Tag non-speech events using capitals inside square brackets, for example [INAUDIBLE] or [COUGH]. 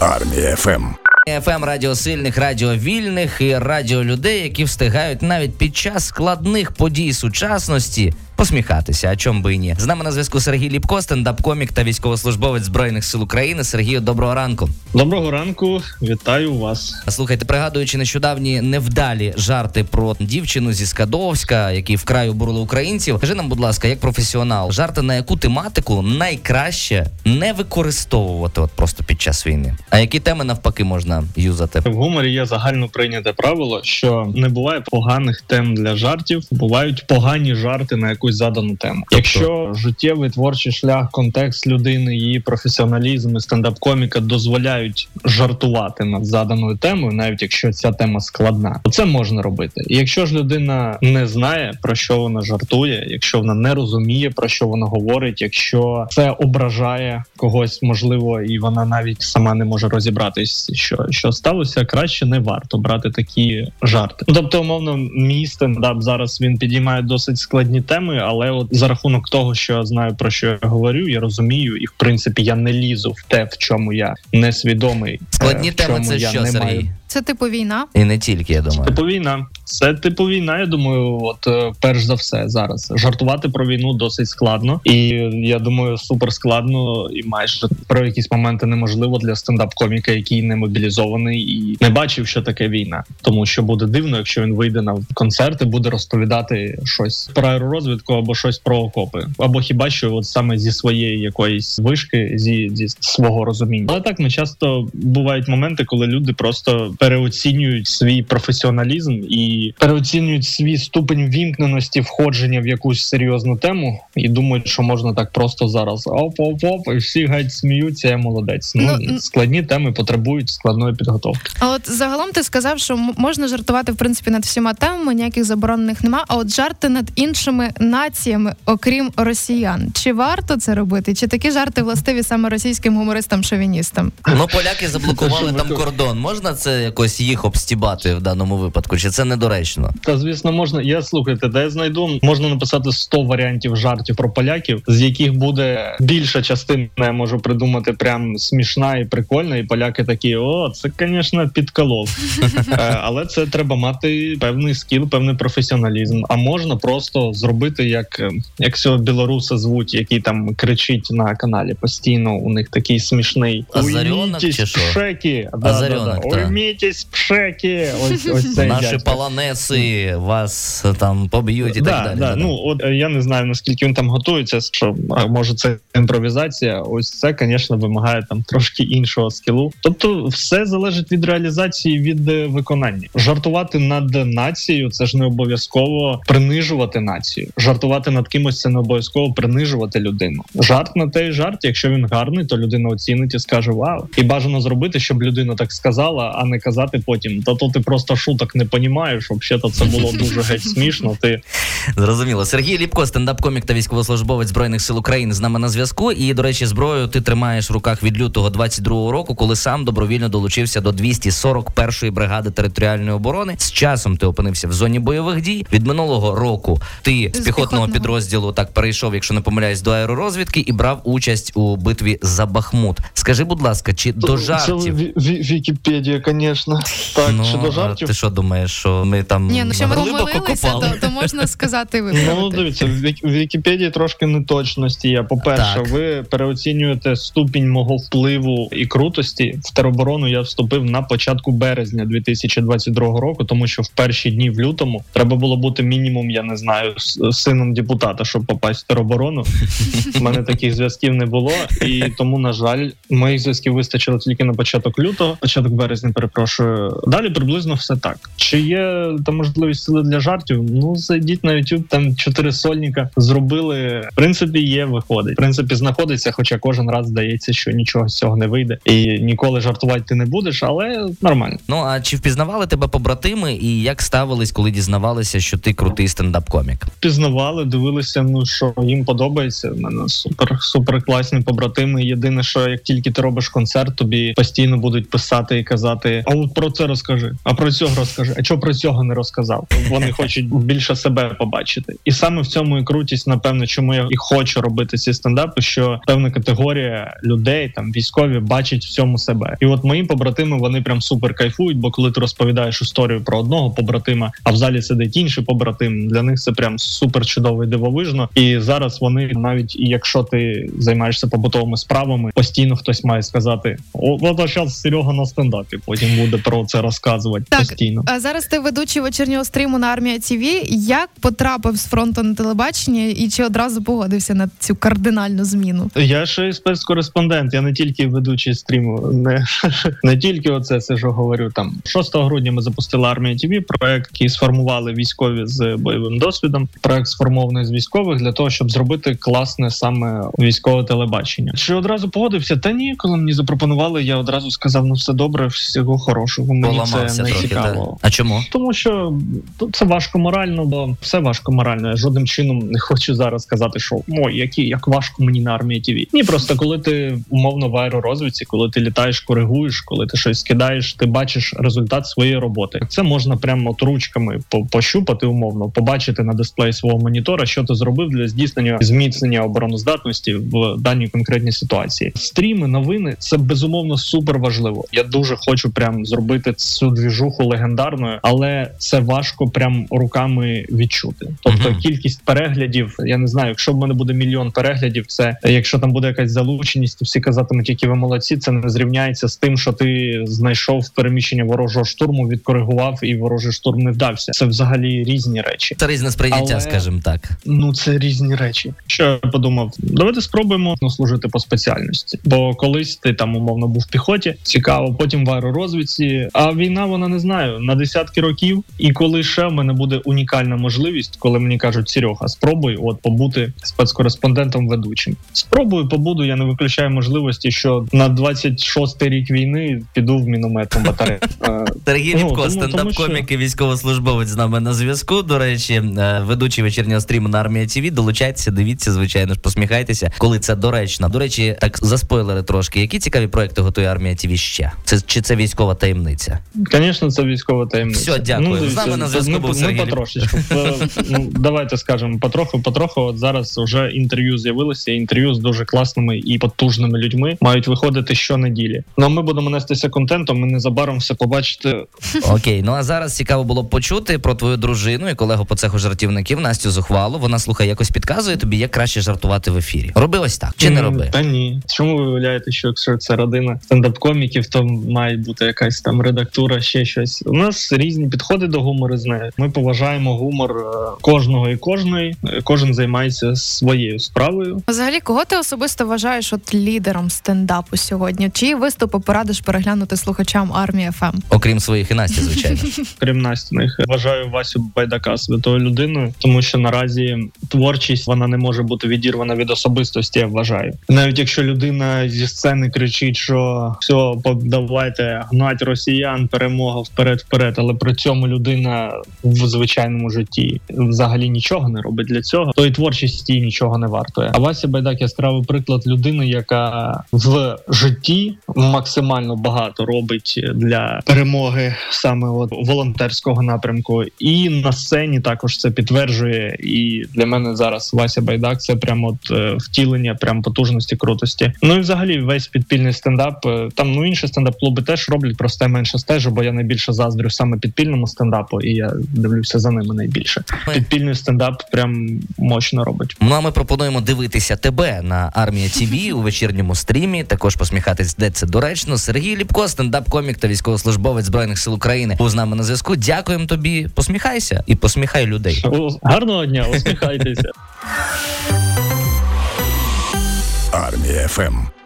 Армія ФМ. ФМ радіо сильних, радіо вільних і радіо людей, які встигають навіть під час складних подій сучасності посміхатися. А чом би і ні? З нами на зв'язку Сергій Ліпко, стендап-комік та військовослужбовець збройних сил України. Сергію, доброго ранку. Доброго ранку, вітаю вас. Слухайте, пригадуючи нещодавні невдалі жарти про дівчину зі Скадовська, які вкрай обурили українців. Скажи нам, будь ласка, як професіонал, жарти на яку тематику найкраще не використовувати от просто під час війни? А які теми навпаки можна юзати? В гуморі є загально прийняте правило, що не буває поганих тем для жартів, бувають погані жарти на якусь задану тему. Якщо життєвий творчий шлях, контекст людини, її професіоналізм і стендап-коміка дозволяють жартувати над заданою темою, навіть якщо ця тема складна, то це можна робити. І якщо ж людина не знає про що вона жартує, якщо вона не розуміє про що вона говорить, якщо це ображає когось, можливо, і вона навіть сама не може розібратись, що що сталося, краще не варто брати такі жарти. Ну, Тобто, умовно, мій стендап зараз він підіймає досить складні теми, але от за рахунок того, що я знаю про що я говорю, я розумію, і в принципі я не лізу в те, в чому я несвідомий. е, Складні в теми це я що, не Сергій? маю. Це типу війна. І не тільки, я думаю. Типу війна. Це типу війна. Я думаю, от е, перш за все зараз жартувати про війну досить складно, і я думаю, супер складно і майже про якісь моменти неможливо для стендап-коміка, який не мобілізований і не бачив, що таке війна. Тому що буде дивно, якщо він вийде на концерт і буде розповідати щось про аеророзвідку або щось про окопи, або хіба що от саме зі своєї якоїсь вишки, зі, зі свого розуміння. Але так не часто бувають моменти, коли люди просто переоцінюють свій професіоналізм і переоцінюють свій ступень вімкненості входження в якусь серйозну тему, і думають, що можна так просто зараз оп-оп-оп, і всі геть сміються. Я молодець. Ну, Ну, складні теми потребують складної підготовки. А от загалом ти сказав, що можна жартувати в принципі над всіма темами, ніяких заборонених нема. А от жарти над іншими націями, окрім росіян, чи варто це робити? Чи такі жарти властиві саме російським гумористам-шовіністам? Ну, поляки заблокували там кордон. Можна це якось їх обстібати в даному випадку? Чи це недоречно? Та звісно, можна. Я слухайте, де я знайду, можна написати 100 варіантів жартів про поляків, з яких буде більша частина, я можу придумати прям смішна і прикольна. І поляки такі: о, це, звісно, підколов. [LAUGHS] Е, Але це треба мати певний скіл, певний професіоналізм. А можна просто зробити, як, е, як цього білоруса звуть, який там кричить на каналі постійно. У них такий смішний Озарьонок чи що? пшеки. Да, да. Уймітесь. Ось ось цей Наші дядько. полонеси вас там поб'ють і да, так далі. Ну от е, я не знаю наскільки він там готується. Що може це імпровізація? Ось це, звісно, вимагає там трошки іншого скілу. Тобто, все залежить від реалізації, від е, виконання. Жартувати над нацією це ж не обов'язково принижувати націю. Жартувати над кимось це не обов'язково принижувати людину. Жарт на те жарт. Якщо він гарний, то людина оцінить і скаже Вау. І бажано зробити, щоб людина так сказала, а не казати потім. Та то ти просто шуток не понімаєш. Взагалі, це було дуже геть смішно. Ти Зрозуміло. Сергій Ліпко, стендап-комік та військовослужбовець збройних сил України з нами на зв'язку. І, до речі, зброю ти тримаєш в руках від лютого 22-го року, коли сам добровільно долучився до 241-ї бригади територіальної оборони. З часом ти опинився в зоні бойових дій. Від минулого року ти з З піхотного підрозділу так перейшов, якщо не помиляюсь, до аеророзвідки і брав участь у битві за Бахмут. Скажи, будь ласка, чи до жартів? Ві- Ві- Вікіпедія, звісно. Так, ну, чи до жартів? ти що думаєш, що ми там Ні, ну що ми глибоко помилилися, то, то можна сказати [LAUGHS] і Ну дивіться, в Вікіпедії трошки неточності є. По-перше, ви переоцінюєте ступінь мого впливу і крутості. В тероборону я вступив на початку березня 2022 року, тому що в перші дні в лютому треба було бути мінімум, я не знаю, сином депутата, щоб попасть в тероборону. У мене таких зв'язків не було, і тому, на жаль, моїх зв'язків вистачило тільки на початок лютого, початок березня, перепрошую. Далі приблизно все так. Чи є там можливість сили для жартів? Ну зайдіть на YouTube, там чотири сольника зробили. В принципі, є, виходить. В принципі, знаходиться, хоча кожен раз здається, що нічого з цього не вийде, і ніколи жартувати ти не будеш, але нормально. Ну а чи впізнавали тебе побратими і як ставились, коли дізнавалися, що ти крутий стендап-комік? Пізнавали дивилися. Ну що їм подобається. У мене супер супер класні побратими. Єдине, що як тільки ти робиш концерт, тобі постійно будуть писати і казати: А от про це розкажи, а про цього розкажи. А чого про цього не розказав? Вони [LAUGHS] хочуть більше себе побачити, і саме в цьому і крутість, напевно, чому я і хочу робити ці стендапи, що певна категорія людей, там військові, бачать в цьому себе. І от мої побратими вони прям супер кайфують. Бо коли ти розповідаєш історію про одного побратима, а в залі сидить інший побратим, для них це прям супер чудово і дивовижно. І зараз вони навіть якщо ти займаєшся побутовими справами, постійно хтось має сказати: О, от зараз Серега на стендапі. Потім буде про це розказувати Так, постійно. А зараз ти ведучий вечірнього стріму на армія ТВ. Як потрапив з фронту на телебачення і чи одразу погодився на цю кардинальну зміну? Я ще й спецкореспондент. Я не тільки ведучий стріму, не, [LAUGHS] не тільки оце це що говорю. Там 6 грудня ми запустили армія ТВ, проект, який сформували військові з бойовим досвідом. Проект сформований з військових для того, щоб зробити класне саме військове телебачення. Чи одразу погодився? Та ні, коли мені запропонували, я одразу сказав: ну все добре, всього хорошого. Мені Поламався це не трохи. цікаво. Да? А чому? Тому що тут це важко морально, бо все важко морально. Я жодним чином не хочу зараз сказати, що ой, які як важко мені на армії ТВ. Ні, просто коли ти умовно в аеророзвідці, коли ти літаєш, коригуєш, коли ти щось кидаєш, ти бачиш результат своєї роботи. Це можна прямо от ручками пощупати умовно, побачити на дисплеї свого монітора, що ти зробив для здійснення зміцнення обороноздатності в даній конкретній ситуації. Стріми, новини це безумовно супер важливо. Я дуже хочу прям зробити цю двіжуху легендарною, але це важко прям руками відчути. Тобто кількість переглядів, я не знаю, якщо в мене буде мільйон переглядів, це якщо там буде якась залученість, всі казатимуть, які ви молодці. Це не зрівняється з тим, що ти знайшов переміщення ворожого штурму, відкоригував і ворожий штурм не вдався. Це взагалі різні речі. Це різне сприйняття, Але- скажімо так. Ну це різні речі. Що я подумав, давайте спробуємо ну, служити по спеціальності. Бо колись ти там умовно був в піхоті, цікаво, потім в аеророзвідці. А війна вона не знаю на десятки років. І коли ще в мене буде унікальна можливість, коли мені кажуть, Серега, спробуй от побути спецкореспондентом ведучим. Спробую, побуду. Я не виключаю можливості, що на 26-й рік війни піду в мінометну батарею. [LAUGHS] Сергій Ну, Ліпко, стендап-комік і військовослужбовець з нами на зв'язку. До речі, е, ведучий вечірнього стріму на армія ТВ. Долучайтеся, дивіться, звичайно ж, посміхайтеся, коли це доречно. До речі, так заспойлери трошки. Які цікаві проекти готує армія ТВ ще? Це чи це військова таємниця? Звісно, це військова таємниця. Все, дякую. З нами на зв'язку був Сергій Ліп- потрошечку. Е, ну, давайте скажемо потроху, потроху. От зараз вже інтерв'ю з'явилися. Інтерв'ю з дуже класними і потужними людьми мають виходити щонеділі. Ну а ми будемо нестися контентом. Ми незабаром все побачите. Окей, ну а зараз цікаво було б почути про твою дружину і колегу по цеху жартівників Настю Зухвалу. Вона слухай, якось підказує тобі, як краще жартувати в ефірі. Роби ось так чи не роби? Та ні. Чому ви виявляєте, що якщо це родина стендап-коміків, то має бути якась там редактура, ще щось. У нас різні підходи до гумору з нею. Ми поважаємо гумор е, кожного і кожної. Е, Кожен займається своєю справою. Взагалі, кого ти особисто вважаєш от лідером стендапу сьогодні? Чиї виступи порадиш переглянути слухачам армії ФМ? Окрім своїх і Насті, звичайно. [LAUGHS] крім Настіних. Вважаю Васю Байдака святою людиною, тому що наразі творчість вона не може бути відірвана від особистості. Я вважаю, навіть якщо людина зі сцени кричить, що все, давайте гнать росіян, перемога вперед, вперед. Але при цьому людина в звичайному житті взагалі нічого не робить для цього, то і творчість їй нічого не вартує. А Вася Байдак яскравий приклад людини, яка в житті максимально багато робить для перемоги саме от волонтерського напрямку, і на сцені також це підтверджує. І для мене зараз Вася Байдак це прямо от е, втілення прям потужності крутості. Ну і взагалі весь підпільний стендап. е, Там ну інші стендап-клуби теж роблять, просто я менше стежу, бо я найбільше заздрю саме підпільному стендапу, і я дивлюся за ними найбільше. Підпільний стендап прям мощно робить. Ну а ми пропонуємо дивитися тебе на армія ТВ у вечірньому стрімі. Також посміхатись, де це доречно. Сергій Ліпко, стендап-комік та військовослужбовець збройних сил України, був з нами на зв'язку. Дякуємо тобі. Посміхайся і посміхай людей. Гарного дня, усміхайтеся. Армія ФМ.